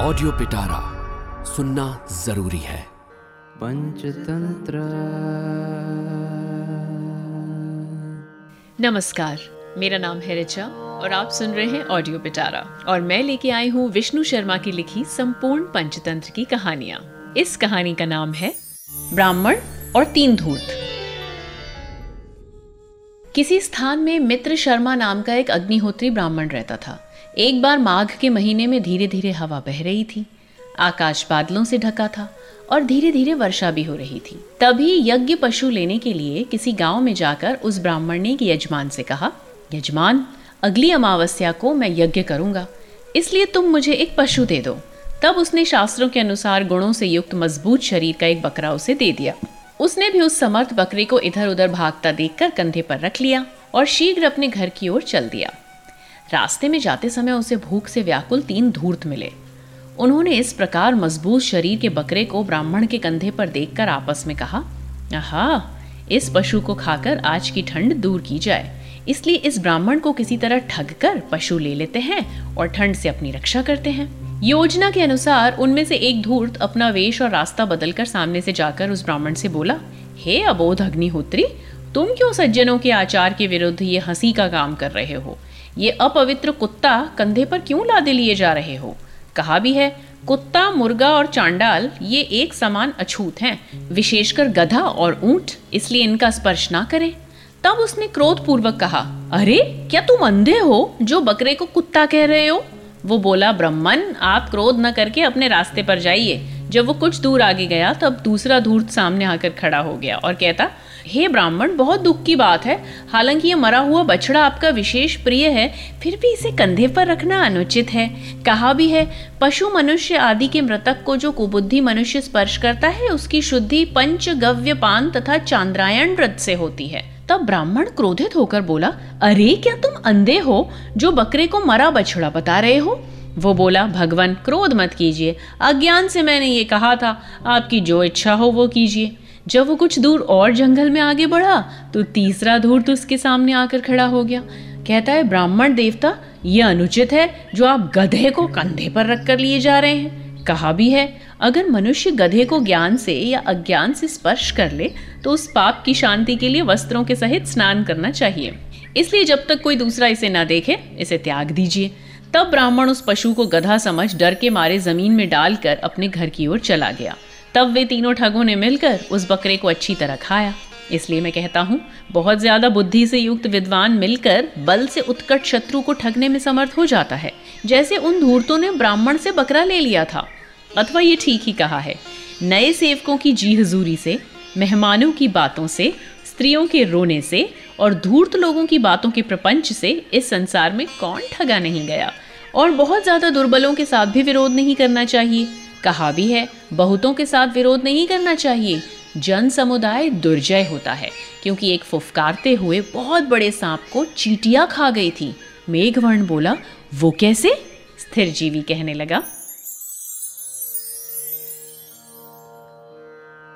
Audio पिटारा सुनना ज़रूरी है। पंचतंत्र। नमस्कार मेरा नाम है रिचा और आप सुन रहे हैं ऑडियो पिटारा और मैं लेके आई हूँ विष्णु शर्मा की लिखी संपूर्ण पंचतंत्र की कहानियाँ। इस कहानी का नाम है ब्राह्मण और तीन धूर्त। किसी स्थान में मित्र शर्मा नाम का एक अग्निहोत्री ब्राह्मण रहता था। एक बार माघ के महीने में धीरे धीरे हवा बह रही थी। आकाश बादलों से ढका था और धीरे धीरे वर्षा भी हो रही थी। तभी यज्ञ पशु लेने के लिए किसी गाँव में जाकर उस ब्राह्मण ने यजमान से कहा, यजमान, अगली अमावस्या को मैं यज्ञ करूँगा। इसलिए तुम मुझे एक पशु दे दो। तब उसने शास्त्रों के अनुसार गुणों से युक्त मज़बूत शरीर का एक बकरा उसे दे दिया। उसने भी उस समर्थ बकरे को इधर उधर भागता देखकर कंधे पर रख लिया और शीघ्र अपने घर की ओर चल दिया। रास्ते में जाते समय उसे भूख से व्याकुल तीन धूर्त मिले। उन्होंने इस प्रकार मज़बूत शरीर के बकरे को ब्राह्मण के कंधे पर देखकर आपस में कहा, आहा, इस पशु को खाकर आज की ठंड दूर की जाए। इसलिए इस ब्राह्मण को किसी तरह ठग कर पशु ले लेते हैं और ठंड से अपनी रक्षा करते हैं। योजना के अनुसार उनमें से एक धूर्त अपना वेश और रास्ता बदलकर सामने से जाकर उस ब्राह्मण से बोला, हे अबोध अग्निहोत्री, तुम क्यों सज्जनों के आचार के विरुद्ध ये हँसी का काम कर रहे हो? ये अपवित्र कुत्ता कंधे पर क्यों लादे लिए जा रहे हो? कहा भी है, कुत्ता, मुर्गा और चांडाल ये एक समान अछूत हैं, विशेषकर गधा और ऊँट, इसलिए इनका स्पर्श ना करें। तब उसने क्रोध पूर्वक कहा, अरे, क्या तुम अंधे हो, जो बकरे को कुत्ता कह रहे हो? वो बोला ब्रह्मन आप क्रोध न करके अपने रास्ते पर जाइए। जब वो कुछ दूर आगे गया तब दूसरा धूर्त सामने आकर खड़ा हो गया और कहता हे hey, ब्राह्मण बहुत दुख की बात है। हालाँकि ये मरा हुआ बछड़ा आपका विशेष प्रिय है फिर भी इसे कंधे पर रखना अनुचित है। कहा भी है पशु मनुष्य आदि के मृतक को जो कुबुद्धि मनुष्य स्पर्श करता है उसकी शुद्धि पंच गव्य पान तथा चांद्रायण व्रत से होती है। तब ब्राह्मण क्रोधित होकर बोला, अरे, क्या तुम अंधे हो जो बकरे को मरा बछड़ा बता रहे हो? वो बोला, भगवान, क्रोध मत कीजिए। अज्ञान से मैंने ये कहा था, आपकी जो इच्छा हो वो कीजिए। जब वो कुछ दूर और जंगल में आगे बढ़ा तो तीसरा धूर्त उसके सामने आकर खड़ा हो गया। कहता है, ब्राह्मण देवता, ये अनुचित है जो आप गधे को कंधे पर रख कर लिए जा रहे हैं। कहा भी है, अगर मनुष्य गधे को ज्ञान से या अज्ञान से स्पर्श कर ले तो उस पाप की शांति के लिए वस्त्रों के सहित स्नान करना चाहिए। इसलिए जब तक कोई दूसरा इसे ना देखे, इसे त्याग दीजिए। तब ब्राह्मण उस पशु को गधा समझ डर के मारे ज़मीन में डालकर अपने घर की ओर चला गया। तब वे तीनों ठगों ने मिलकर उस बकरे को अच्छी तरह खाया। इसलिए मैं कहता हूँ, बहुत ज़्यादा बुद्धि से युक्त विद्वान मिलकर बल से उत्कट शत्रु को ठगने में समर्थ हो जाता है। जैसे उन धूर्तों ने ब्राह्मण से बकरा ले लिया था। अथवा ये ठीक ही कहा है। नए सेवकों की जी हजूरी से, मेहमानों की बातों से, स्त्रियों के रोने से और धूर्त लोगों की बातों के प्रपंच से इस संसार में कौन ठगा नहीं गया? और बहुत ज़्यादा दुर्बलों के साथ भी विरोध नहीं करना चाहिए। कहा भी है, बहुतों के साथ विरोध नहीं करना चाहिए। जन समुदाय दुर्जय होता है, क्योंकि एक फुफकारते हुए बहुत बड़े सांप को चीटिया खा गई थी। मेघवर्ण बोला, वो कैसे? स्थिर जीवी कहने लगा